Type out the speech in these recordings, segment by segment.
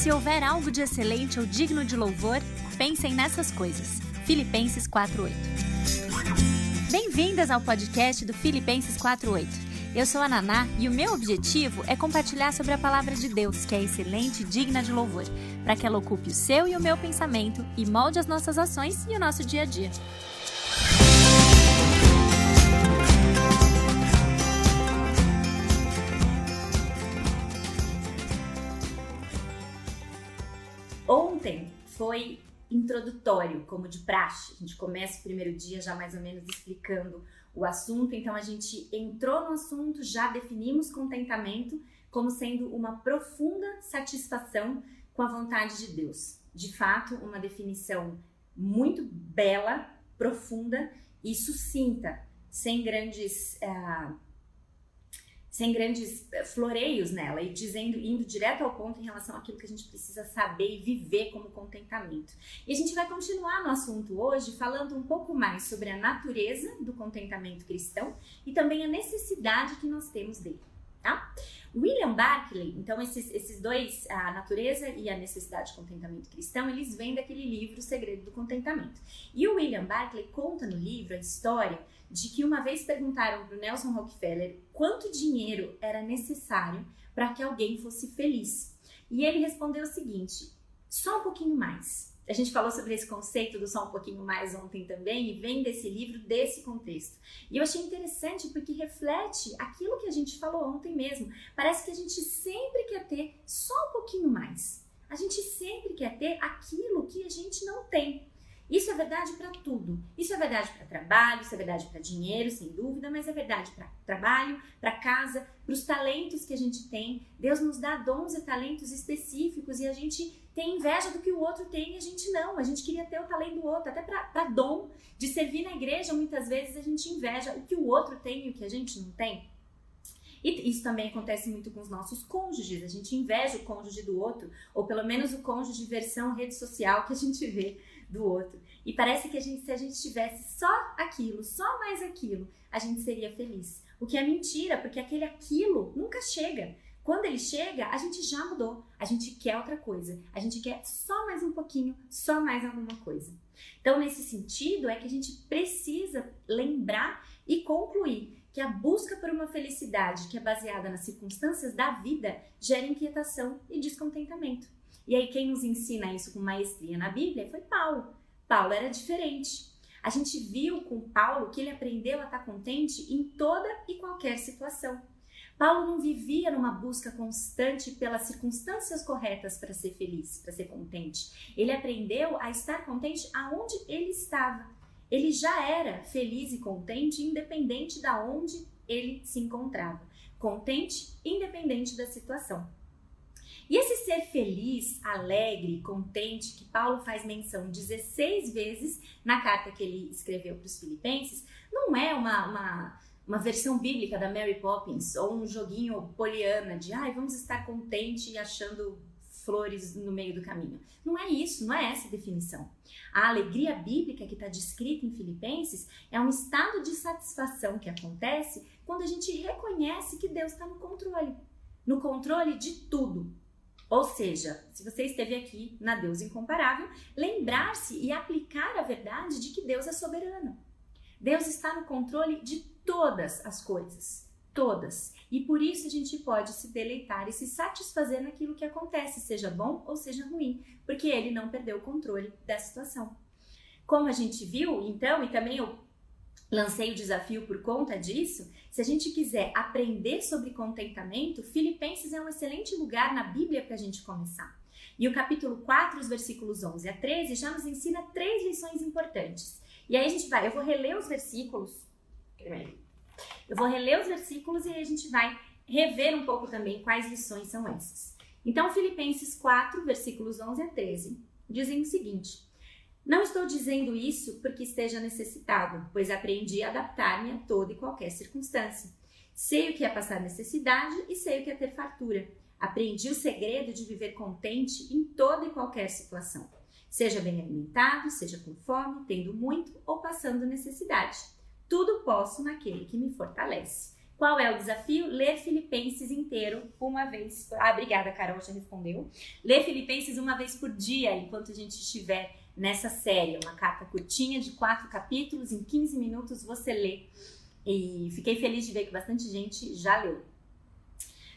Se houver algo de excelente ou digno de louvor, pensem nessas coisas. Filipenses 4:8. Bem-vindas ao podcast do Filipenses 4:8. Eu sou a Naná e o meu objetivo é compartilhar sobre a palavra de Deus, que é excelente e digna de louvor, para que ela ocupe o seu e o meu pensamento e molde as nossas ações e o nosso dia a dia. Foi introdutório, como de praxe. A gente começa o primeiro dia já mais ou menos explicando o assunto, então a gente entrou no assunto, já definimos contentamento como sendo uma profunda satisfação com a vontade de Deus. De fato, uma definição muito bela, profunda e sucinta, sem grandes. Uh, sem grandes eh, floreios nela e dizendo, indo direto ao ponto em relação àquilo que a gente precisa saber e viver como contentamento. E a gente vai continuar no assunto hoje falando um pouco mais sobre a natureza do contentamento cristão e também a necessidade que nós temos dele, tá? William Barclay, então esses, esses dois, a natureza e a necessidade de contentamento cristão, eles vêm daquele livro O Segredo do Contentamento. E o William Barclay conta no livro a história de que uma vez perguntaram para Nelson Rockefeller quanto dinheiro era necessário para que alguém fosse feliz. E ele respondeu o seguinte: só um pouquinho mais. A gente falou sobre esse conceito do só um pouquinho mais ontem também e vem desse livro, desse contexto. E eu achei interessante porque reflete aquilo que a gente falou ontem mesmo. Parece que a gente sempre quer ter só um pouquinho mais. A gente sempre quer ter aquilo que a gente não tem. Isso é verdade para tudo. Isso é verdade para trabalho, isso é verdade para dinheiro, sem dúvida, mas é verdade para trabalho, para casa, para os talentos que a gente tem. Deus nos dá dons e talentos específicos e a gente tem inveja do que o outro tem e a gente não. A gente queria ter o talento do outro, até para dom de servir na igreja. Muitas vezes a gente inveja o que o outro tem e o que a gente não tem. E isso também acontece muito com os nossos cônjuges. A gente inveja o cônjuge do outro, ou pelo menos o cônjuge versão rede social que a gente vê do outro. E parece que a gente, se a gente tivesse só aquilo, só mais aquilo, a gente seria feliz. O que é mentira, porque aquele aquilo nunca chega. Quando ele chega, a gente já mudou. A gente quer outra coisa. A gente quer só mais um pouquinho, só mais alguma coisa. Então, nesse sentido, é que a gente precisa lembrar e concluir que a busca por uma felicidade que é baseada nas circunstâncias da vida gera inquietação e descontentamento. E aí, quem nos ensina isso com maestria na Bíblia foi Paulo. Paulo era diferente. A gente viu com Paulo que ele aprendeu a estar contente em toda e qualquer situação. Paulo não vivia numa busca constante pelas circunstâncias corretas para ser feliz, para ser contente. Ele aprendeu a estar contente aonde ele estava. Ele já era feliz e contente independente da onde ele se encontrava. Contente independente da situação. E esse ser feliz, alegre, contente, que Paulo faz menção 16 vezes na carta que ele escreveu para os Filipenses, não é uma, uma, uma, versão bíblica da Mary Poppins ou um joguinho poliana de ai, vamos estar contente e achando flores no meio do caminho. Não é isso, não é essa a definição. A alegria bíblica que está descrita em Filipenses é um estado de satisfação que acontece quando a gente reconhece que Deus está no controle no controle de tudo. Ou seja, se você esteve aqui na Deus Incomparável, lembrar-se e aplicar a verdade de que Deus é soberano. Deus está no controle de todas as coisas. Todas. E por isso a gente pode se deleitar e se satisfazer naquilo que acontece, seja bom ou seja ruim, porque ele não perdeu o controle da situação. Como a gente viu, então, e também eu lancei o desafio por conta disso. Se a gente quiser aprender sobre contentamento, Filipenses é um excelente lugar na Bíblia para a gente começar. E o capítulo 4, os versículos 11 a 13, já nos ensina três lições importantes. E aí a gente vai, eu vou reler os versículos. Eu vou reler os versículos e aí a gente vai rever um pouco também quais lições são essas. Então, Filipenses 4, versículos 11 a 13, dizem o seguinte: não estou dizendo isso porque esteja necessitado, pois aprendi a adaptar-me a toda e qualquer circunstância. Sei o que é passar necessidade e sei o que é ter fartura. Aprendi o segredo de viver contente em toda e qualquer situação. Seja bem alimentado, seja com fome, tendo muito ou passando necessidade. Tudo posso naquele que me fortalece. Qual é o desafio? Ler Filipenses inteiro uma vez. Ah, obrigada, Carol, já respondeu. Ler Filipenses uma vez por dia, enquanto a gente estiver nessa série. Uma carta curtinha de quatro capítulos, em 15 minutos você lê. E fiquei feliz de ver que bastante gente já leu.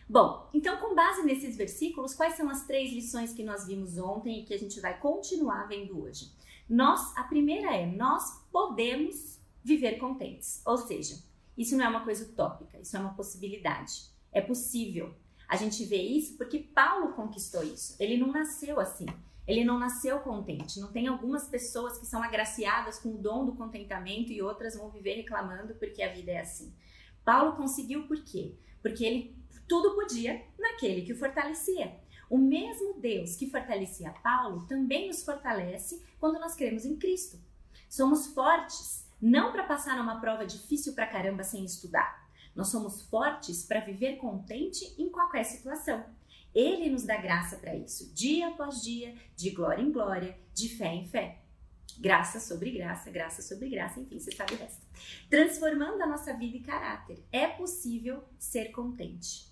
Bom, então com base nesses versículos, quais são as três lições que nós vimos ontem e que a gente vai continuar vendo hoje? Nós, a primeira é, nós podemos viver contentes. Ou seja, isso não é uma coisa utópica, isso é uma possibilidade. É possível. A gente vê isso porque Paulo conquistou isso. Ele não nasceu assim. Ele não nasceu contente. Não tem algumas pessoas que são agraciadas com o dom do contentamento e outras vão viver reclamando porque a vida é assim. Paulo conseguiu por quê? Porque ele tudo podia naquele que o fortalecia. O mesmo Deus que fortalecia Paulo também nos fortalece quando nós cremos em Cristo. Somos fortes não para passar numa prova difícil pra caramba sem estudar. Nós somos fortes para viver contente em qualquer situação. Ele nos dá graça para isso, dia após dia, de glória em glória, de fé em fé. Graça sobre graça, graça sobre graça, enfim, você sabe o resto. Transformando a nossa vida e caráter. É possível ser contente.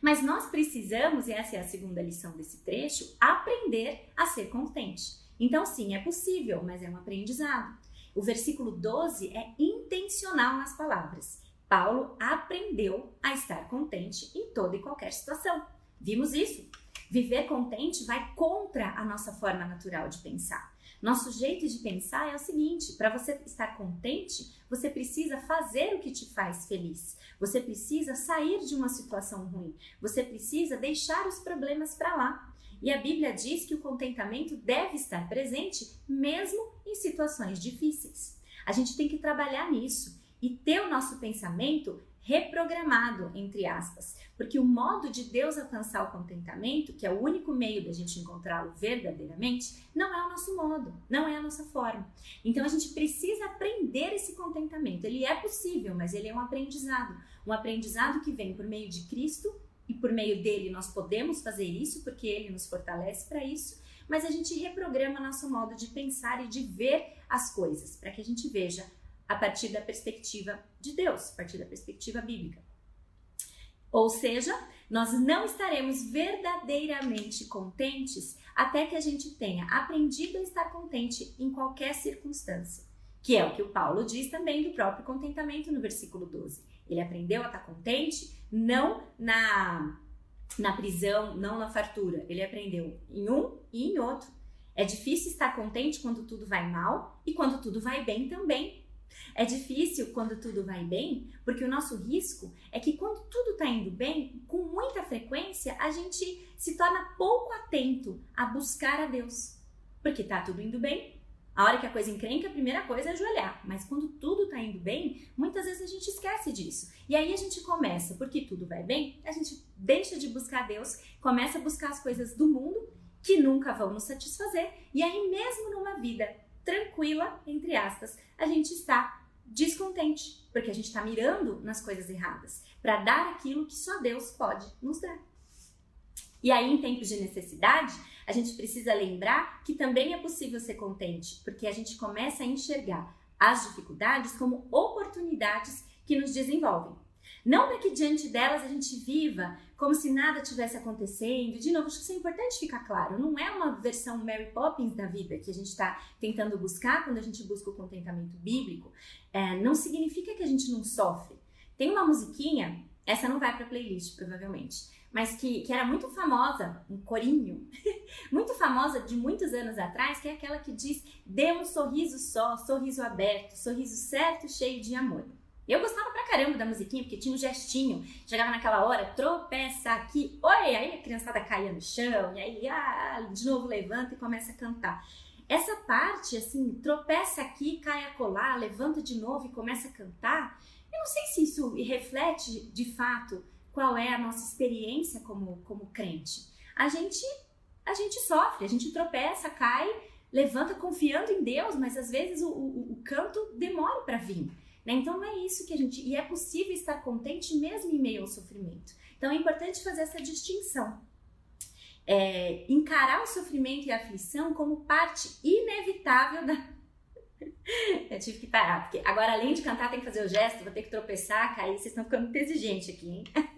Mas nós precisamos, e essa é a segunda lição desse trecho, aprender a ser contente. Então, sim, é possível, mas é um aprendizado. O versículo 12 é intencional nas palavras. Paulo aprendeu a estar contente em toda e qualquer situação. Vimos isso. Viver contente vai contra a nossa forma natural de pensar. Nosso jeito de pensar é o seguinte: para você estar contente, você precisa fazer o que te faz feliz. Você precisa sair de uma situação ruim. Você precisa deixar os problemas para lá. E a Bíblia diz que o contentamento deve estar presente mesmo em situações difíceis. A gente tem que trabalhar nisso e ter o nosso pensamento reprogramado, entre aspas, porque o modo de Deus alcançar o contentamento, que é o único meio da gente encontrá-lo verdadeiramente, não é o nosso modo, não é a nossa forma. Então a gente precisa aprender esse contentamento. Ele é possível, mas ele é um aprendizado, um aprendizado que vem por meio de Cristo e por meio dele nós podemos fazer isso, porque ele nos fortalece para isso, mas a gente reprograma nosso modo de pensar e de ver as coisas, para que a gente veja a partir da perspectiva de Deus, a partir da perspectiva bíblica. Ou seja, nós não estaremos verdadeiramente contentes até que a gente tenha aprendido a estar contente em qualquer circunstância, que é o que o Paulo diz também do próprio contentamento no versículo 12. Ele aprendeu a estar contente não na na prisão, não na fartura. Ele aprendeu em um e em outro. É difícil estar contente quando tudo vai mal e quando tudo vai bem também. É difícil quando tudo vai bem, porque o nosso risco é que quando tudo está indo bem, com muita frequência, a gente se torna pouco atento a buscar a Deus. Porque está tudo indo bem, a hora que a coisa encrenca, a primeira coisa é ajoelhar. Mas quando tudo está indo bem, muitas vezes a gente esquece disso. E aí a gente começa, porque tudo vai bem, a gente deixa de buscar Deus, começa a buscar as coisas do mundo que nunca vão nos satisfazer. E aí, mesmo numa vida tranquila, entre aspas, a gente está descontente, porque a gente está mirando nas coisas erradas, para dar aquilo que só Deus pode nos dar. E aí, em tempos de necessidade, a gente precisa lembrar que também é possível ser contente, porque a gente começa a enxergar as dificuldades como oportunidades que nos desenvolvem. Não para que diante delas a gente viva como se nada tivesse acontecendo. De novo, acho que isso é importante ficar claro. Não é uma versão Mary Poppins da vida que a gente está tentando buscar quando a gente busca o contentamento bíblico. É, não significa que a gente não sofre. Tem uma musiquinha, essa não vai para playlist provavelmente, mas que, que era muito famosa, um corinho, muito famosa de muitos anos atrás, que é aquela que diz: dê um sorriso só, sorriso aberto, sorriso certo, cheio de amor. Eu gostava pra caramba da musiquinha, porque tinha um gestinho. Chegava naquela hora, tropeça aqui, oi! Aí a criançada caía no chão, e aí, ah, de novo levanta e começa a cantar. Essa parte, assim, tropeça aqui, cai a colar, levanta de novo e começa a cantar. Eu não sei se isso reflete de fato qual é a nossa experiência como, como crente. A gente, a gente sofre, a gente tropeça, cai, levanta confiando em Deus, mas às vezes o, o, o canto demora para vir. Né? Então não é isso que a gente. E é possível estar contente mesmo em meio ao sofrimento. Então é importante fazer essa distinção. É, encarar o sofrimento e a aflição como parte inevitável da. Eu tive que parar, porque agora além de cantar tem que fazer o gesto, vou ter que tropeçar, cair, vocês estão ficando muito exigentes aqui, hein?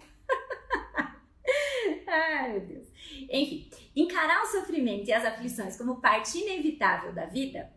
Ai, meu Deus. Enfim, encarar o sofrimento e as aflições como parte inevitável da vida,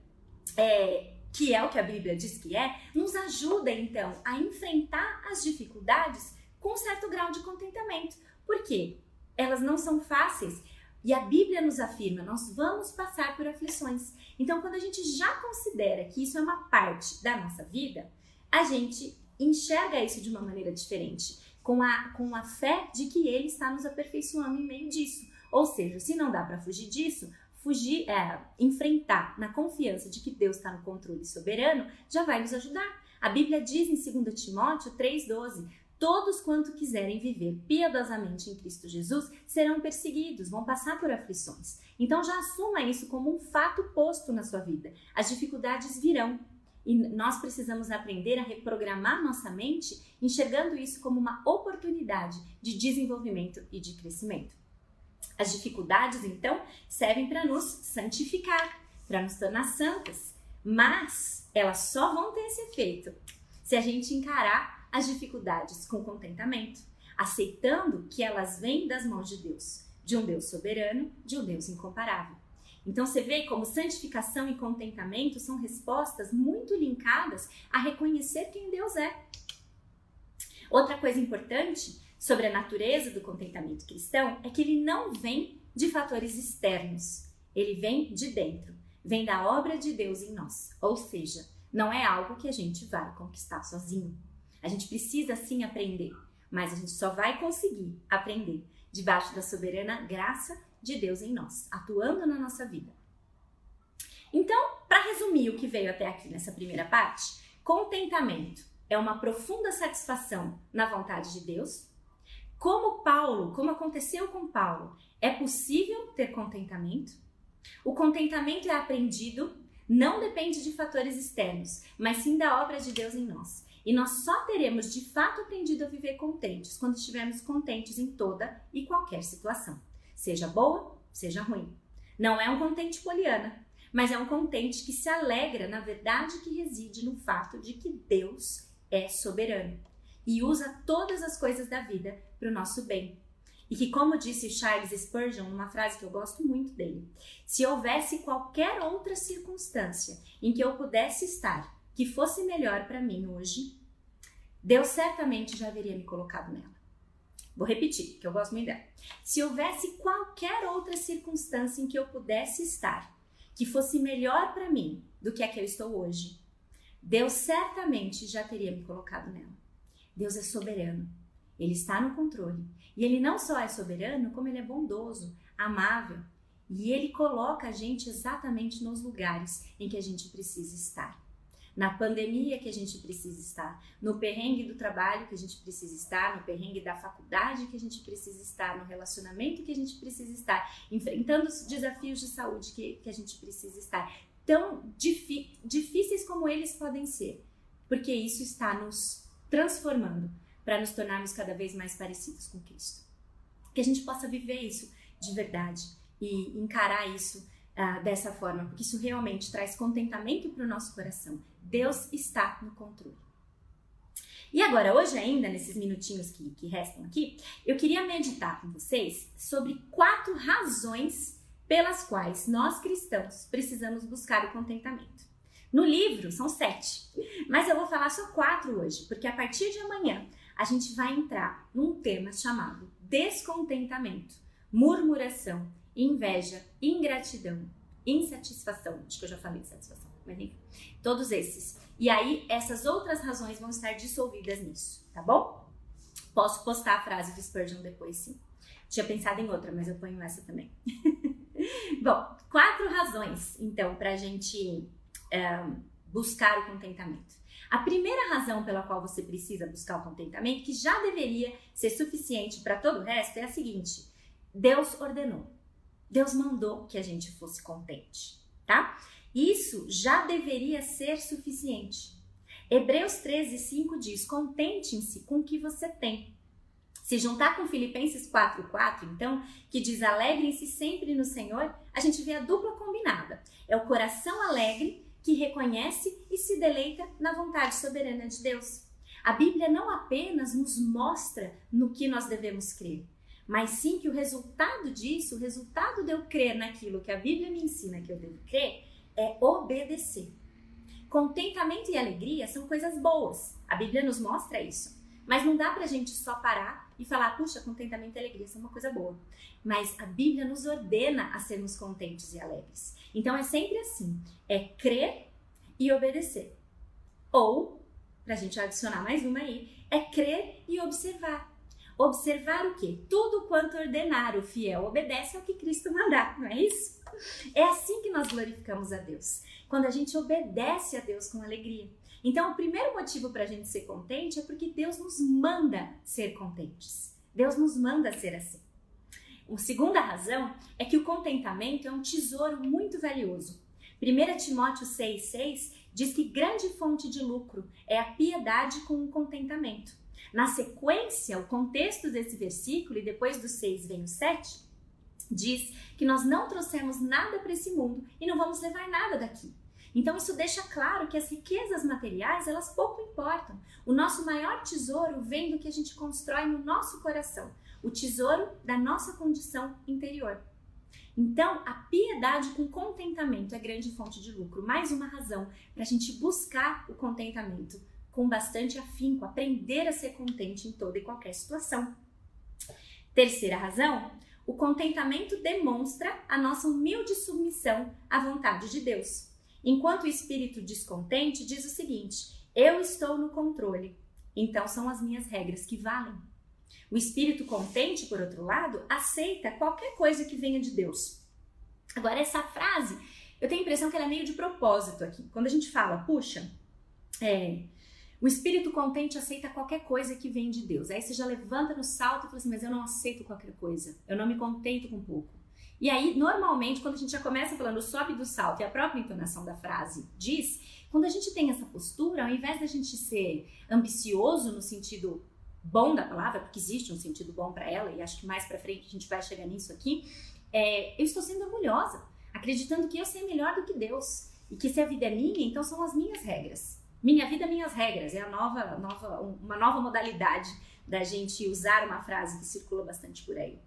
é, que é o que a Bíblia diz que é, nos ajuda então a enfrentar as dificuldades com um certo grau de contentamento. Por quê? Elas não são fáceis e a Bíblia nos afirma, nós vamos passar por aflições. Então, quando a gente já considera que isso é uma parte da nossa vida, a gente enxerga isso de uma maneira diferente, com a, com a fé de que Ele está nos aperfeiçoando em meio disso. Ou seja, se não dá para fugir disso, fugir, é, enfrentar na confiança de que Deus está no controle soberano, já vai nos ajudar. A Bíblia diz em 2 Timóteo 3,12: Todos quanto quiserem viver piedosamente em Cristo Jesus serão perseguidos, vão passar por aflições. Então já assuma isso como um fato posto na sua vida. As dificuldades virão. E nós precisamos aprender a reprogramar nossa mente, enxergando isso como uma oportunidade de desenvolvimento e de crescimento. As dificuldades, então, servem para nos santificar, para nos tornar santas, mas elas só vão ter esse efeito se a gente encarar as dificuldades com contentamento, aceitando que elas vêm das mãos de Deus, de um Deus soberano, de um Deus incomparável. Então você vê como santificação e contentamento são respostas muito linkadas a reconhecer quem Deus é. Outra coisa importante sobre a natureza do contentamento cristão é que ele não vem de fatores externos, ele vem de dentro, vem da obra de Deus em nós. Ou seja, não é algo que a gente vai conquistar sozinho. A gente precisa sim aprender, mas a gente só vai conseguir aprender debaixo da soberana graça de Deus em nós, atuando na nossa vida. Então, para resumir o que veio até aqui nessa primeira parte, contentamento é uma profunda satisfação na vontade de Deus como Paulo, como aconteceu com Paulo, é possível ter contentamento? O contentamento é aprendido, não depende de fatores externos, mas sim da obra de Deus em nós. E nós só teremos de fato aprendido a viver contentes quando estivermos contentes em toda e qualquer situação, seja boa, seja ruim. Não é um contente poliana, mas é um contente que se alegra na verdade que reside no fato de que Deus é soberano e usa todas as coisas da vida para o nosso bem. E que, como disse Charles Spurgeon, numa frase que eu gosto muito dele, se houvesse qualquer outra circunstância em que eu pudesse estar que fosse melhor para mim hoje, Deus certamente já haveria me colocado nela. Vou repetir, que eu gosto muito dela. Se houvesse qualquer outra circunstância em que eu pudesse estar que fosse melhor para mim do que a que eu estou hoje, Deus certamente já teria me colocado nela. Deus é soberano. Ele está no controle. E ele não só é soberano, como ele é bondoso, amável. E ele coloca a gente exatamente nos lugares em que a gente precisa estar. Na pandemia que a gente precisa estar, no perrengue do trabalho que a gente precisa estar, no perrengue da faculdade que a gente precisa estar, no relacionamento que a gente precisa estar, enfrentando os desafios de saúde que, que a gente precisa estar. Tão difíceis como eles podem ser, porque isso está nos transformando para nos tornarmos cada vez mais parecidos com Cristo. Que a gente possa viver isso de verdade e encarar isso uh, dessa forma, porque isso realmente traz contentamento para o nosso coração. Deus está no controle. E agora, hoje ainda, nesses minutinhos que, que restam aqui, eu queria meditar com vocês sobre quatro razões pelas quais nós cristãos precisamos buscar o contentamento. No livro são sete, mas eu vou falar só quatro hoje, porque a partir de amanhã a gente vai entrar num tema chamado descontentamento, murmuração, inveja, ingratidão, insatisfação. Acho que eu já falei satisfação, mas enfim. Todos esses. E aí, essas outras razões vão estar dissolvidas nisso, tá bom? Posso postar a frase do Spurgeon depois, sim. Tinha pensado em outra, mas eu ponho essa também. bom, quatro razões, então, pra gente é, buscar o contentamento. A primeira razão pela qual você precisa buscar o contentamento, que já deveria ser suficiente para todo o resto, é a seguinte: Deus ordenou. Deus mandou que a gente fosse contente, tá? Isso já deveria ser suficiente. Hebreus 13, 5 diz: Contentem-se com o que você tem. Se juntar com Filipenses 4, 4, então, que diz: Alegrem-se sempre no Senhor, a gente vê a dupla combinada. É o coração alegre que reconhece e se deleita na vontade soberana de Deus. A Bíblia não apenas nos mostra no que nós devemos crer, mas sim que o resultado disso, o resultado de eu crer naquilo que a Bíblia me ensina que eu devo crer, é obedecer. Contentamento e alegria são coisas boas. A Bíblia nos mostra isso. Mas não dá pra gente só parar e falar, puxa, contentamento e alegria são uma coisa boa. Mas a Bíblia nos ordena a sermos contentes e alegres. Então é sempre assim: é crer e obedecer. Ou, pra gente adicionar mais uma aí, é crer e observar. Observar o quê? Tudo quanto ordenar o fiel obedece ao que Cristo mandar, não é isso? É assim que nós glorificamos a Deus, quando a gente obedece a Deus com alegria. Então, o primeiro motivo para a gente ser contente é porque Deus nos manda ser contentes. Deus nos manda ser assim. A segunda razão é que o contentamento é um tesouro muito valioso. 1 Timóteo 6,6 diz que grande fonte de lucro é a piedade com o contentamento. Na sequência, o contexto desse versículo, e depois do 6 vem o 7, diz que nós não trouxemos nada para esse mundo e não vamos levar nada daqui. Então isso deixa claro que as riquezas materiais, elas pouco importam. O nosso maior tesouro vem do que a gente constrói no nosso coração, o tesouro da nossa condição interior. Então, a piedade com contentamento é grande fonte de lucro. Mais uma razão para a gente buscar o contentamento com bastante afinco, aprender a ser contente em toda e qualquer situação. Terceira razão, o contentamento demonstra a nossa humilde submissão à vontade de Deus. Enquanto o espírito descontente diz o seguinte: eu estou no controle, então são as minhas regras que valem. O espírito contente, por outro lado, aceita qualquer coisa que venha de Deus. Agora, essa frase, eu tenho a impressão que ela é meio de propósito aqui. Quando a gente fala, puxa, é, o espírito contente aceita qualquer coisa que vem de Deus. Aí você já levanta no salto e fala assim: Mas eu não aceito qualquer coisa, eu não me contento com pouco. E aí, normalmente, quando a gente já começa falando sobe do salto e a própria entonação da frase diz, quando a gente tem essa postura, ao invés da gente ser ambicioso no sentido bom da palavra, porque existe um sentido bom para ela, e acho que mais para frente a gente vai chegar nisso aqui, é, eu estou sendo orgulhosa, acreditando que eu sei melhor do que Deus e que se a vida é minha, então são as minhas regras. Minha vida, minhas regras é a nova, nova, uma nova modalidade da gente usar uma frase que circula bastante por aí.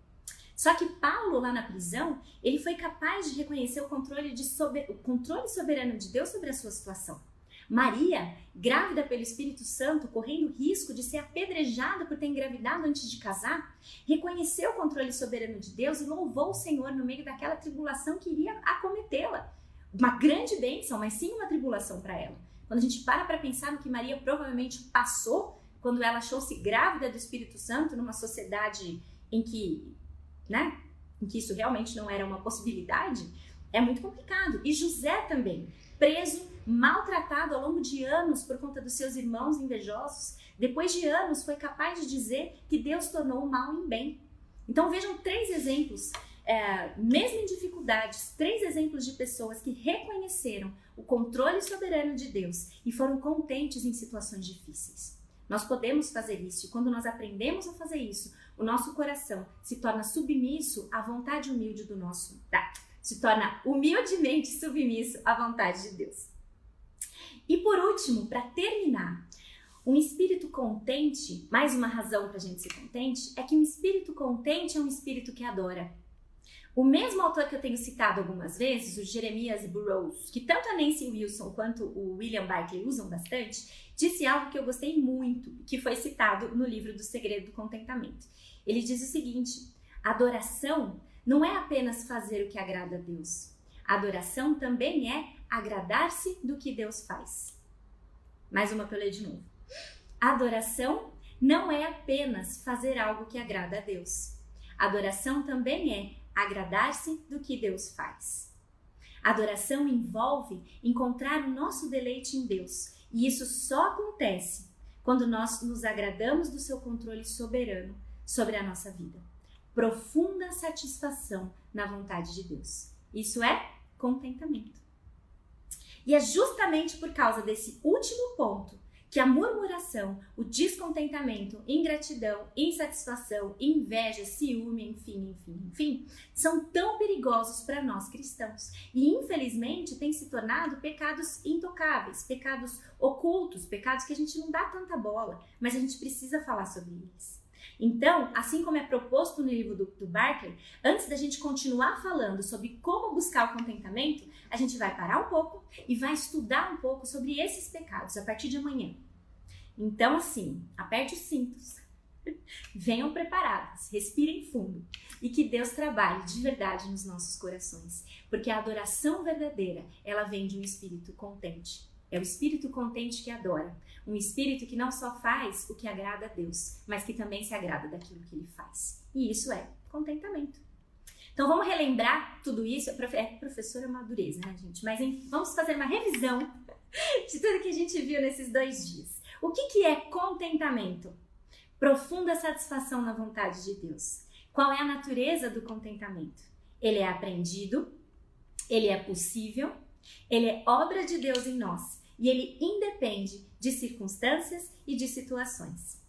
Só que Paulo, lá na prisão, ele foi capaz de reconhecer o controle, de o controle soberano de Deus sobre a sua situação. Maria, grávida pelo Espírito Santo, correndo risco de ser apedrejada por ter engravidado antes de casar, reconheceu o controle soberano de Deus e louvou o Senhor no meio daquela tribulação que iria acometê-la. Uma grande bênção, mas sim uma tribulação para ela. Quando a gente para para pensar no que Maria provavelmente passou quando ela achou-se grávida do Espírito Santo numa sociedade em que né? Em que isso realmente não era uma possibilidade, é muito complicado. E José também, preso, maltratado ao longo de anos por conta dos seus irmãos invejosos, depois de anos foi capaz de dizer que Deus tornou o mal em bem. Então vejam três exemplos, é, mesmo em dificuldades, três exemplos de pessoas que reconheceram o controle soberano de Deus e foram contentes em situações difíceis. Nós podemos fazer isso e quando nós aprendemos a fazer isso, o nosso coração se torna submisso à vontade humilde do nosso, tá? se torna humildemente submisso à vontade de Deus. E por último, para terminar, um espírito contente, mais uma razão para a gente ser contente, é que um espírito contente é um espírito que adora. O mesmo autor que eu tenho citado algumas vezes, o Jeremias Burroughs, que tanto a Nancy Wilson quanto o William Barclay usam bastante, disse algo que eu gostei muito, que foi citado no livro do Segredo do Contentamento. Ele diz o seguinte: adoração não é apenas fazer o que agrada a Deus. Adoração também é agradar-se do que Deus faz. Mais uma que eu leio de novo. Adoração não é apenas fazer algo que agrada a Deus. Adoração também é agradar-se do que Deus faz. Adoração envolve encontrar o nosso deleite em Deus, e isso só acontece quando nós nos agradamos do seu controle soberano sobre a nossa vida. Profunda satisfação na vontade de Deus. Isso é contentamento. E é justamente por causa desse último ponto que a murmuração, o descontentamento, ingratidão, insatisfação, inveja, ciúme, enfim, enfim, enfim, são tão perigosos para nós cristãos e infelizmente têm se tornado pecados intocáveis, pecados ocultos, pecados que a gente não dá tanta bola, mas a gente precisa falar sobre eles. Então, assim como é proposto no livro do, do antes da gente continuar falando sobre como buscar o contentamento, a gente vai parar um pouco e vai estudar um pouco sobre esses pecados a partir de amanhã. Então, assim, aperte os cintos, venham preparados, respirem fundo e que Deus trabalhe de verdade nos nossos corações, porque a adoração verdadeira ela vem de um espírito contente. É o espírito contente que adora, um espírito que não só faz o que agrada a Deus, mas que também se agrada daquilo que ele faz. E isso é contentamento. Então vamos relembrar tudo isso. É professora madureza, né, gente? Mas vamos fazer uma revisão de tudo que a gente viu nesses dois dias. O que, que é contentamento? Profunda satisfação na vontade de Deus. Qual é a natureza do contentamento? Ele é aprendido, ele é possível, ele é obra de Deus em nós e ele independe de circunstâncias e de situações.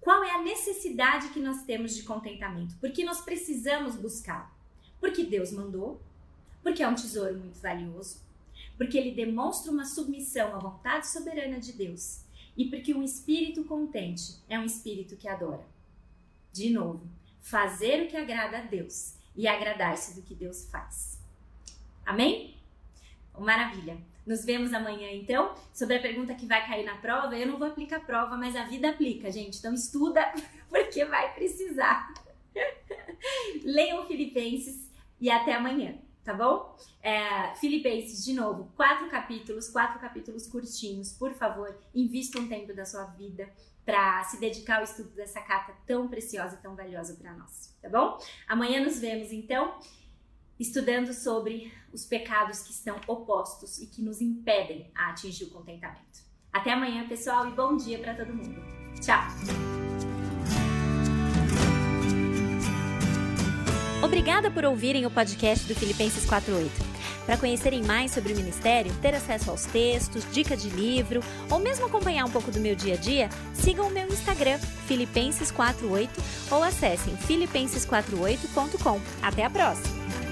Qual é a necessidade que nós temos de contentamento? Porque nós precisamos buscar? Porque Deus mandou, porque é um tesouro muito valioso, porque ele demonstra uma submissão à vontade soberana de Deus e porque um espírito contente é um espírito que adora. De novo, fazer o que agrada a Deus e agradar-se do que Deus faz. Amém? Maravilha! Nos vemos amanhã então. Sobre a pergunta que vai cair na prova, eu não vou aplicar a prova, mas a vida aplica, gente. Então estuda, porque vai precisar. Leiam Filipenses e até amanhã tá bom? É, Filipenses, de novo, quatro capítulos, quatro capítulos curtinhos. Por favor, invista um tempo da sua vida para se dedicar ao estudo dessa carta tão preciosa e tão valiosa para nós, tá bom? Amanhã nos vemos então estudando sobre os pecados que estão opostos e que nos impedem a atingir o contentamento. Até amanhã, pessoal, e bom dia para todo mundo. Tchau! Obrigada por ouvirem o podcast do Filipenses 48. Para conhecerem mais sobre o ministério, ter acesso aos textos, dica de livro ou mesmo acompanhar um pouco do meu dia a dia, sigam o meu Instagram, Filipenses48 ou acessem filipenses48.com. Até a próxima!